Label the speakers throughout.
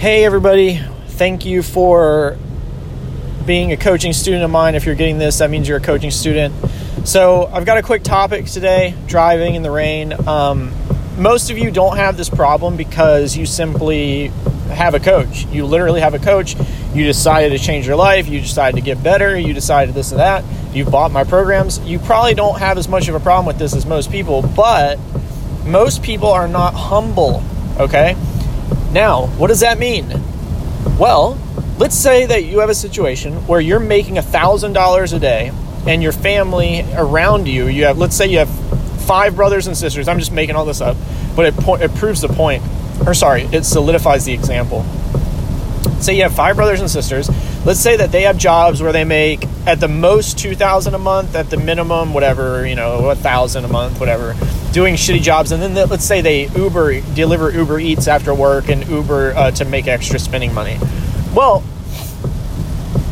Speaker 1: Hey, everybody. Thank you for being a coaching student of mine. If you're getting this, that means you're a coaching student. So, I've got a quick topic today driving in the rain. Um, most of you don't have this problem because you simply have a coach. You literally have a coach. You decided to change your life. You decided to get better. You decided this and that. You bought my programs. You probably don't have as much of a problem with this as most people, but most people are not humble, okay? Now, what does that mean? Well, let's say that you have a situation where you're making $1,000 a day and your family around you, you have, let's say you have five brothers and sisters. I'm just making all this up, but it, po- it proves the point. Or, sorry, it solidifies the example. Say you have five brothers and sisters. Let's say that they have jobs where they make at the most 2000 a month, at the minimum, whatever, you know, 1000 a month, whatever doing shitty jobs, and then the, let's say they Uber deliver Uber Eats after work and Uber uh, to make extra spending money. Well,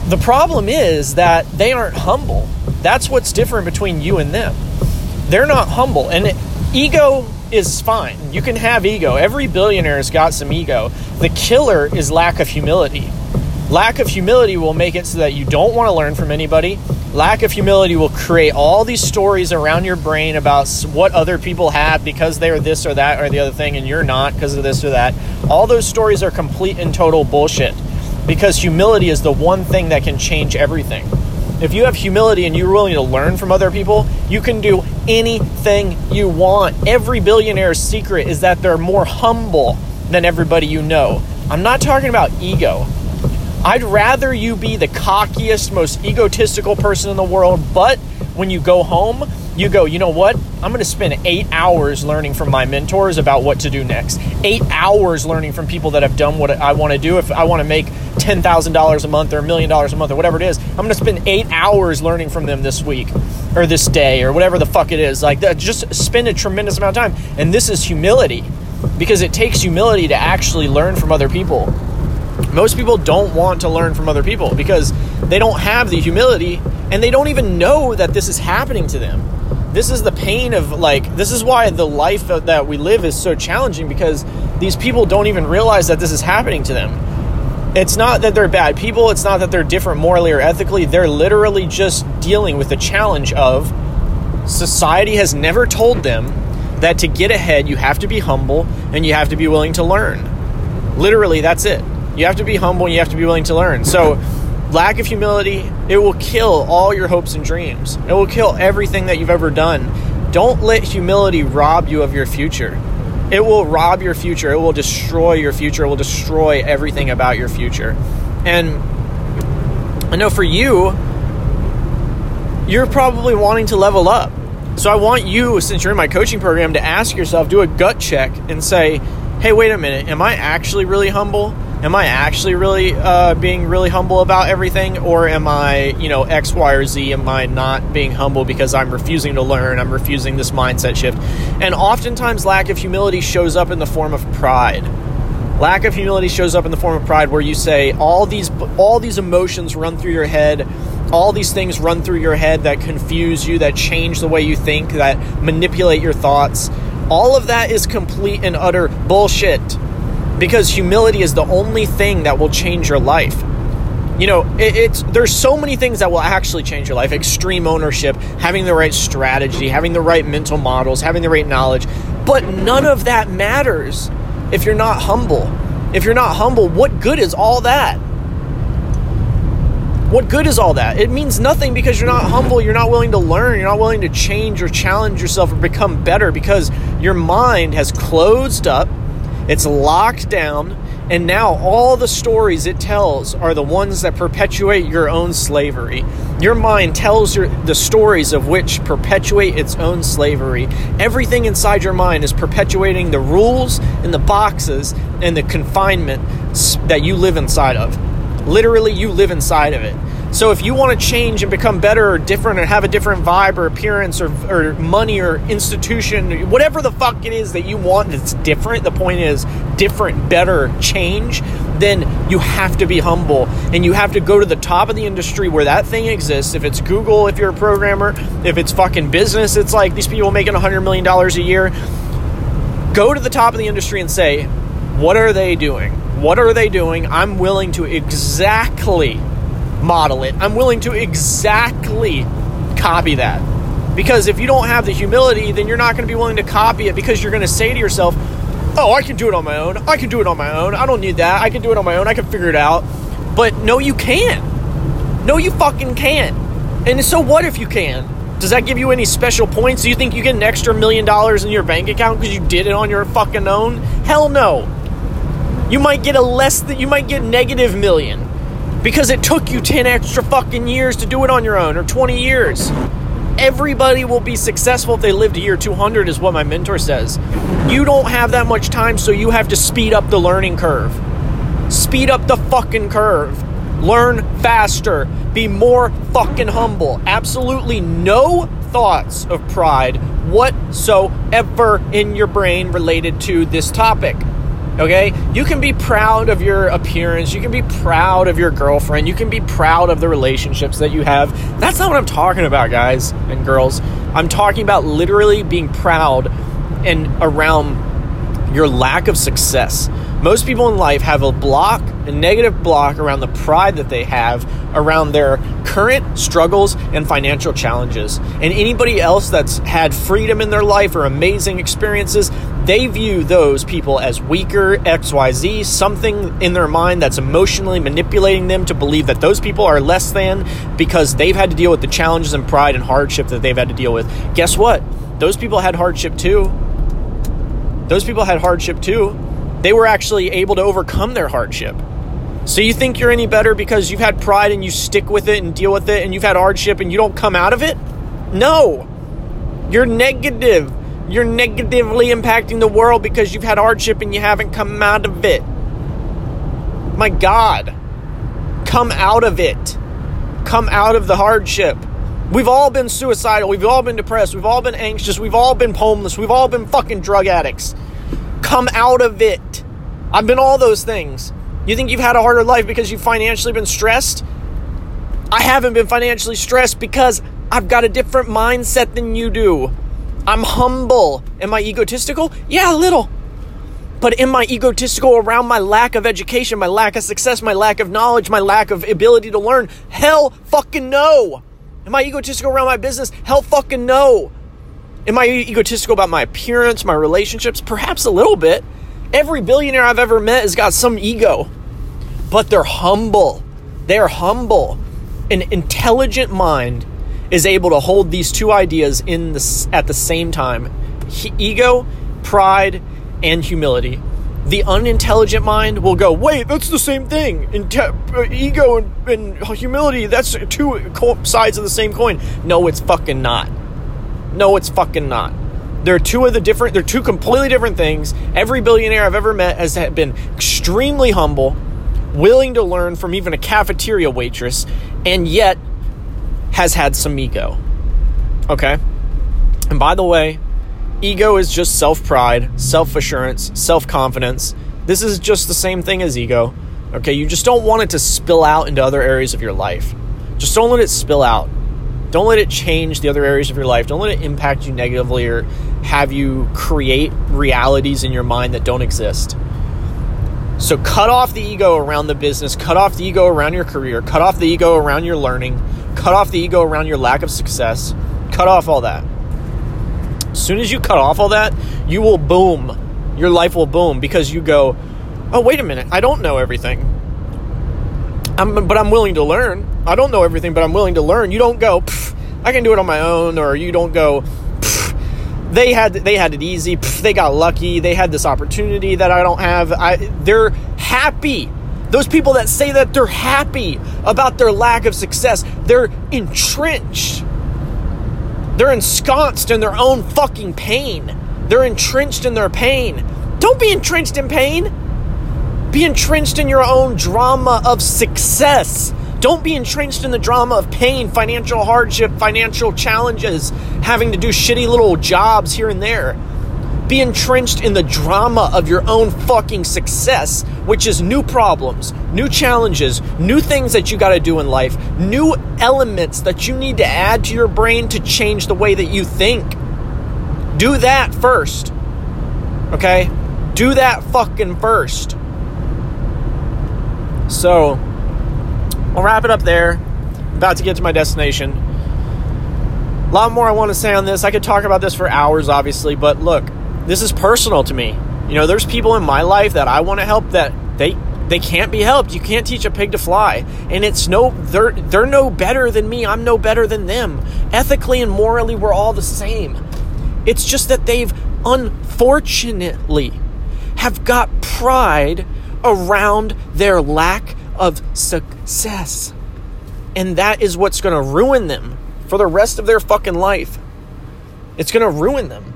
Speaker 1: the problem is that they aren't humble. That's what's different between you and them. They're not humble, and it, ego is fine. You can have ego. Every billionaire's got some ego. The killer is lack of humility. Lack of humility will make it so that you don't want to learn from anybody. Lack of humility will create all these stories around your brain about what other people have because they're this or that or the other thing and you're not because of this or that. All those stories are complete and total bullshit because humility is the one thing that can change everything. If you have humility and you're willing to learn from other people, you can do anything you want. Every billionaire's secret is that they're more humble than everybody you know. I'm not talking about ego. I'd rather you be the cockiest, most egotistical person in the world, but when you go home, you go, you know what? I'm going to spend eight hours learning from my mentors about what to do next. Eight hours learning from people that have done what I want to do. If I want to make $10,000 a month or a million dollars a month or whatever it is, I'm going to spend eight hours learning from them this week or this day or whatever the fuck it is. Like, just spend a tremendous amount of time. And this is humility because it takes humility to actually learn from other people most people don't want to learn from other people because they don't have the humility and they don't even know that this is happening to them. This is the pain of like, this is why the life that we live is so challenging because these people don't even realize that this is happening to them. It's not that they're bad people, it's not that they're different morally or ethically, they're literally just dealing with the challenge of society has never told them that to get ahead, you have to be humble and you have to be willing to learn. Literally, that's it. You have to be humble and you have to be willing to learn. So, lack of humility, it will kill all your hopes and dreams. It will kill everything that you've ever done. Don't let humility rob you of your future. It will rob your future. It will destroy your future. It will destroy everything about your future. And I know for you, you're probably wanting to level up. So I want you, since you're in my coaching program, to ask yourself, do a gut check and say, hey, wait a minute, am I actually really humble? Am I actually really uh, being really humble about everything, or am I, you know, X, Y, or Z? Am I not being humble because I'm refusing to learn? I'm refusing this mindset shift. And oftentimes, lack of humility shows up in the form of pride. Lack of humility shows up in the form of pride, where you say all these all these emotions run through your head, all these things run through your head that confuse you, that change the way you think, that manipulate your thoughts. All of that is complete and utter bullshit because humility is the only thing that will change your life. You know it, it's there's so many things that will actually change your life. Extreme ownership having the right strategy having the right mental models having the right knowledge. But none of that matters if you're not humble. If you're not humble what good is all that? What good is all that? It means nothing because you're not humble you're not willing to learn you're not willing to change or challenge yourself or become better because your mind has closed up it's locked down, and now all the stories it tells are the ones that perpetuate your own slavery. Your mind tells your, the stories of which perpetuate its own slavery. Everything inside your mind is perpetuating the rules and the boxes and the confinement that you live inside of. Literally, you live inside of it. So if you want to change and become better or different or have a different vibe or appearance or, or money or institution, whatever the fuck it is that you want that's different, the point is different, better, change, then you have to be humble and you have to go to the top of the industry where that thing exists. If it's Google, if you're a programmer, if it's fucking business, it's like these people making $100 million a year. Go to the top of the industry and say, What are they doing? What are they doing? I'm willing to exactly model it. I'm willing to exactly copy that. Because if you don't have the humility, then you're not going to be willing to copy it because you're going to say to yourself, oh, I can do it on my own. I can do it on my own. I don't need that. I can do it on my own. I can figure it out. But no, you can't. No, you fucking can't. And so what if you can? Does that give you any special points? Do you think you get an extra million dollars in your bank account because you did it on your fucking own? Hell no. You might get a less than, you might get negative million because it took you 10 extra fucking years to do it on your own or 20 years. Everybody will be successful if they live to year 200, is what my mentor says. You don't have that much time, so you have to speed up the learning curve. Speed up the fucking curve. Learn faster. Be more fucking humble. Absolutely no thoughts of pride whatsoever in your brain related to this topic. Okay? You can be proud of your appearance. You can be proud of your girlfriend. You can be proud of the relationships that you have. That's not what I'm talking about, guys and girls. I'm talking about literally being proud and around your lack of success. Most people in life have a block, a negative block around the pride that they have around their current struggles and financial challenges. And anybody else that's had freedom in their life or amazing experiences, they view those people as weaker, XYZ, something in their mind that's emotionally manipulating them to believe that those people are less than because they've had to deal with the challenges and pride and hardship that they've had to deal with. Guess what? Those people had hardship too. Those people had hardship too they were actually able to overcome their hardship. So you think you're any better because you've had pride and you stick with it and deal with it and you've had hardship and you don't come out of it? No. You're negative. You're negatively impacting the world because you've had hardship and you haven't come out of it. My God. Come out of it. Come out of the hardship. We've all been suicidal. We've all been depressed. We've all been anxious. We've all been homeless. We've all been fucking drug addicts. Come out of it. I've been all those things. You think you've had a harder life because you've financially been stressed? I haven't been financially stressed because I've got a different mindset than you do. I'm humble. Am I egotistical? Yeah, a little. But am I egotistical around my lack of education, my lack of success, my lack of knowledge, my lack of ability to learn? Hell fucking no. Am I egotistical around my business? Hell fucking no. Am I egotistical about my appearance, my relationships? Perhaps a little bit. Every billionaire I've ever met has got some ego, but they're humble. They're humble. An intelligent mind is able to hold these two ideas in the, at the same time he, ego, pride, and humility. The unintelligent mind will go, wait, that's the same thing. Inte- uh, ego and, and humility, that's two sides of the same coin. No, it's fucking not. No, it's fucking not. They're two of the different, they're two completely different things. Every billionaire I've ever met has been extremely humble, willing to learn from even a cafeteria waitress, and yet has had some ego. Okay? And by the way, ego is just self pride, self assurance, self confidence. This is just the same thing as ego. Okay? You just don't want it to spill out into other areas of your life. Just don't let it spill out. Don't let it change the other areas of your life. Don't let it impact you negatively or have you create realities in your mind that don't exist. So cut off the ego around the business, cut off the ego around your career, cut off the ego around your learning, cut off the ego around your lack of success, cut off all that. As soon as you cut off all that, you will boom. Your life will boom because you go, oh, wait a minute, I don't know everything. I'm, but I'm willing to learn. I don't know everything, but I'm willing to learn. You don't go, I can do it on my own, or you don't go, they had they had it easy. they got lucky. They had this opportunity that I don't have. I, they're happy. Those people that say that they're happy about their lack of success, they're entrenched. They're ensconced in their own fucking pain. They're entrenched in their pain. Don't be entrenched in pain. Be entrenched in your own drama of success. Don't be entrenched in the drama of pain, financial hardship, financial challenges, having to do shitty little jobs here and there. Be entrenched in the drama of your own fucking success, which is new problems, new challenges, new things that you got to do in life, new elements that you need to add to your brain to change the way that you think. Do that first. Okay? Do that fucking first. So, I'll wrap it up there. About to get to my destination. A lot more I want to say on this. I could talk about this for hours, obviously, but look, this is personal to me. You know, there's people in my life that I want to help that they they can't be helped. You can't teach a pig to fly. And it's no they're they're no better than me. I'm no better than them. Ethically and morally we're all the same. It's just that they've unfortunately have got pride around their lack of success. And that is what's going to ruin them for the rest of their fucking life. It's going to ruin them.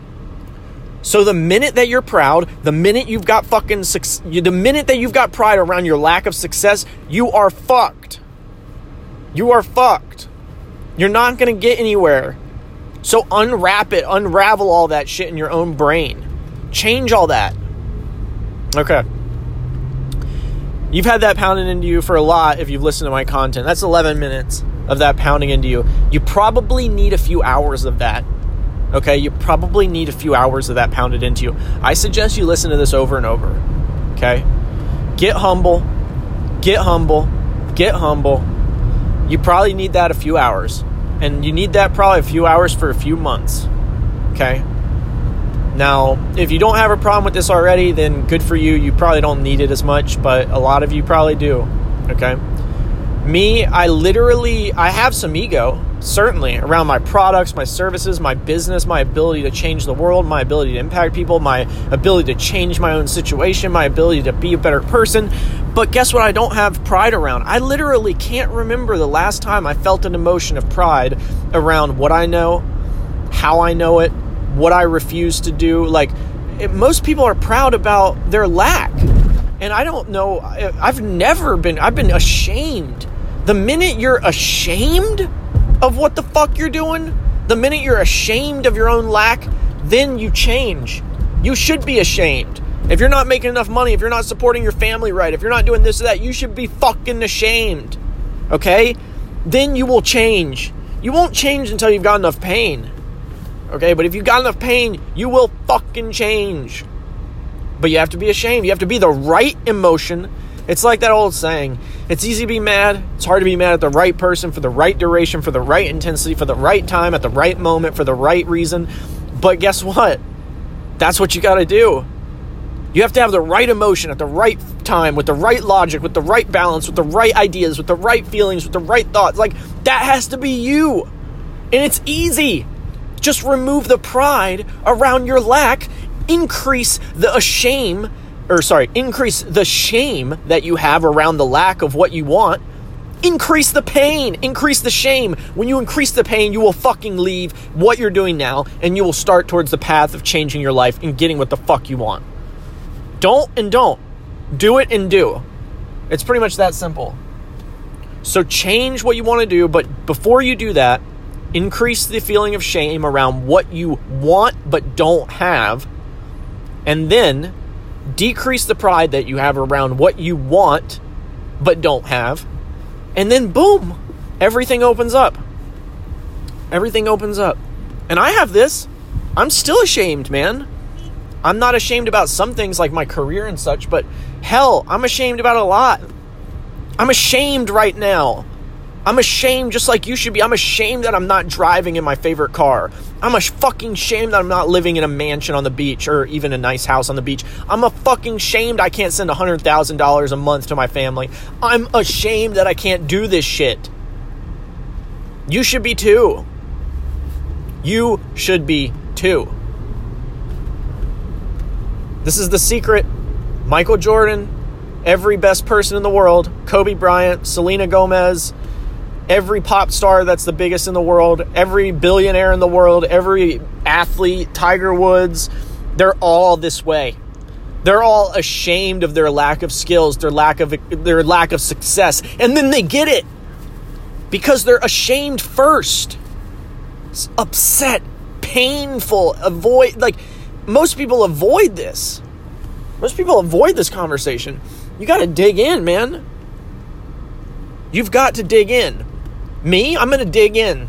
Speaker 1: So the minute that you're proud, the minute you've got fucking the minute that you've got pride around your lack of success, you are fucked. You are fucked. You're not going to get anywhere. So unwrap it, unravel all that shit in your own brain. Change all that. Okay. You've had that pounding into you for a lot if you've listened to my content. That's 11 minutes of that pounding into you. You probably need a few hours of that. Okay, you probably need a few hours of that pounded into you. I suggest you listen to this over and over. Okay? Get humble. Get humble. Get humble. You probably need that a few hours. And you need that probably a few hours for a few months. Okay? Now, if you don't have a problem with this already, then good for you. You probably don't need it as much, but a lot of you probably do. Okay? Me, I literally I have some ego, certainly, around my products, my services, my business, my ability to change the world, my ability to impact people, my ability to change my own situation, my ability to be a better person. But guess what I don't have pride around? I literally can't remember the last time I felt an emotion of pride around what I know, how I know it, what I refuse to do. Like, it, most people are proud about their lack. And I don't know, I've never been, I've been ashamed. The minute you're ashamed of what the fuck you're doing, the minute you're ashamed of your own lack, then you change. You should be ashamed. If you're not making enough money, if you're not supporting your family right, if you're not doing this or that, you should be fucking ashamed. Okay? Then you will change. You won't change until you've got enough pain. Okay, but if you've got enough pain, you will fucking change. But you have to be ashamed. You have to be the right emotion. It's like that old saying it's easy to be mad, it's hard to be mad at the right person for the right duration, for the right intensity, for the right time, at the right moment, for the right reason. But guess what? That's what you got to do. You have to have the right emotion at the right time, with the right logic, with the right balance, with the right ideas, with the right feelings, with the right thoughts. Like, that has to be you. And it's easy. Just remove the pride around your lack, increase the shame, or sorry, increase the shame that you have around the lack of what you want. Increase the pain, increase the shame. When you increase the pain, you will fucking leave what you're doing now and you will start towards the path of changing your life and getting what the fuck you want. Don't and don't. Do it and do. It's pretty much that simple. So change what you want to do, but before you do that, increase the feeling of shame around what you want but don't have, and then decrease the pride that you have around what you want but don't have, and then boom, everything opens up. Everything opens up. And I have this. I'm still ashamed, man. I'm not ashamed about some things like my career and such, but hell, I'm ashamed about a lot. I'm ashamed right now I'm ashamed just like you should be. I'm ashamed that I'm not driving in my favorite car. I'm a fucking shamed that I'm not living in a mansion on the beach or even a nice house on the beach. I'm a fucking shamed I can't send $100,000 a month to my family. I'm ashamed that I can't do this shit. You should be too. You should be too. This is the secret. Michael Jordan, every best person in the world, Kobe Bryant, Selena Gomez, every pop star that's the biggest in the world, every billionaire in the world, every athlete, Tiger Woods, they're all this way. They're all ashamed of their lack of skills, their lack of their lack of success, and then they get it because they're ashamed first. It's upset, painful, avoid like most people avoid this. Most people avoid this conversation. You got to dig in, man. You've got to dig in. Me, I'm going to dig in.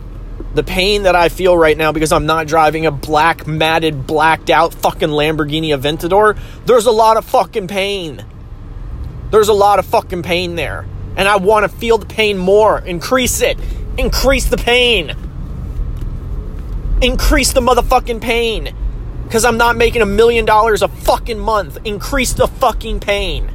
Speaker 1: The pain that I feel right now because I'm not driving a black, matted, blacked out fucking Lamborghini Aventador, there's a lot of fucking pain. There's a lot of fucking pain there. And I want to feel the pain more. Increase it. Increase the pain. Increase the motherfucking pain. Because I'm not making a million dollars a fucking month. Increase the fucking pain.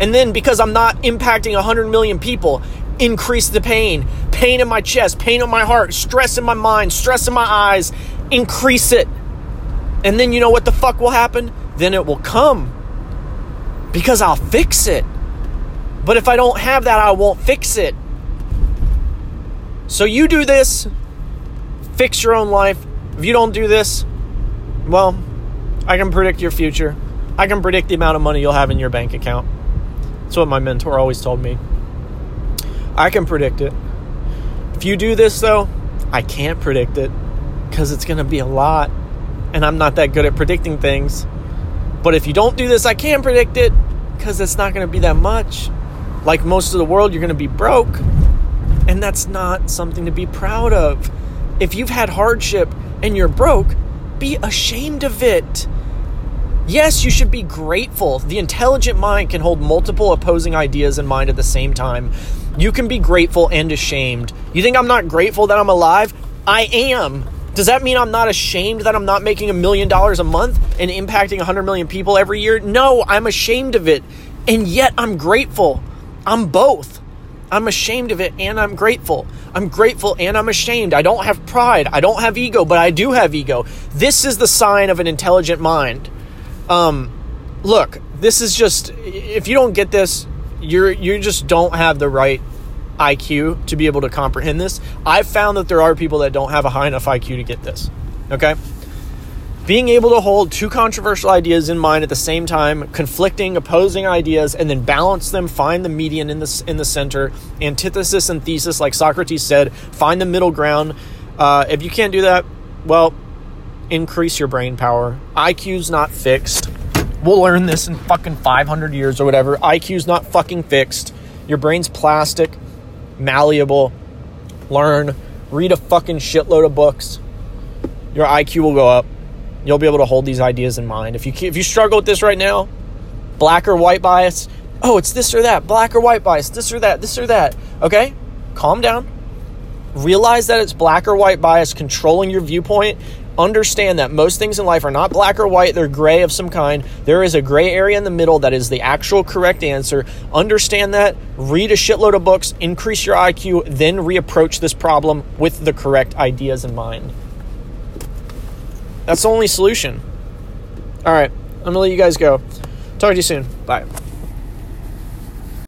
Speaker 1: And then because I'm not impacting 100 million people, increase the pain. Pain in my chest, pain in my heart, stress in my mind, stress in my eyes. Increase it. And then you know what the fuck will happen? Then it will come because I'll fix it. But if I don't have that, I won't fix it. So you do this, fix your own life. If you don't do this, well, I can predict your future. I can predict the amount of money you'll have in your bank account. That's what my mentor always told me. I can predict it. If you do this, though, I can't predict it because it's going to be a lot. And I'm not that good at predicting things. But if you don't do this, I can predict it because it's not going to be that much. Like most of the world, you're going to be broke. And that's not something to be proud of. If you've had hardship and you're broke, be ashamed of it. Yes, you should be grateful. The intelligent mind can hold multiple opposing ideas in mind at the same time. You can be grateful and ashamed. You think I'm not grateful that I'm alive? I am. Does that mean I'm not ashamed that I'm not making a million dollars a month and impacting 100 million people every year? No, I'm ashamed of it. And yet I'm grateful. I'm both. I'm ashamed of it and I'm grateful. I'm grateful and I'm ashamed. I don't have pride. I don't have ego, but I do have ego. This is the sign of an intelligent mind. Um, look, this is just if you don't get this, you're you just don't have the right IQ to be able to comprehend this. I've found that there are people that don't have a high enough IQ to get this. Okay? Being able to hold two controversial ideas in mind at the same time, conflicting, opposing ideas, and then balance them, find the median in the, in the center, antithesis and thesis, like Socrates said, find the middle ground. Uh, if you can't do that, well, increase your brain power. IQ's not fixed. We'll learn this in fucking 500 years or whatever. IQ's not fucking fixed. Your brain's plastic malleable, learn, read a fucking shitload of books. Your IQ will go up. You'll be able to hold these ideas in mind. If you if you struggle with this right now, black or white bias, oh, it's this or that, black or white bias, this or that, this or that. Okay? Calm down. Realize that it's black or white bias controlling your viewpoint understand that most things in life are not black or white, they're gray of some kind. There is a gray area in the middle that is the actual correct answer. Understand that, read a shitload of books, increase your IQ, then reapproach this problem with the correct ideas in mind. That's the only solution. All right, I'm gonna let you guys go. Talk to you soon. Bye.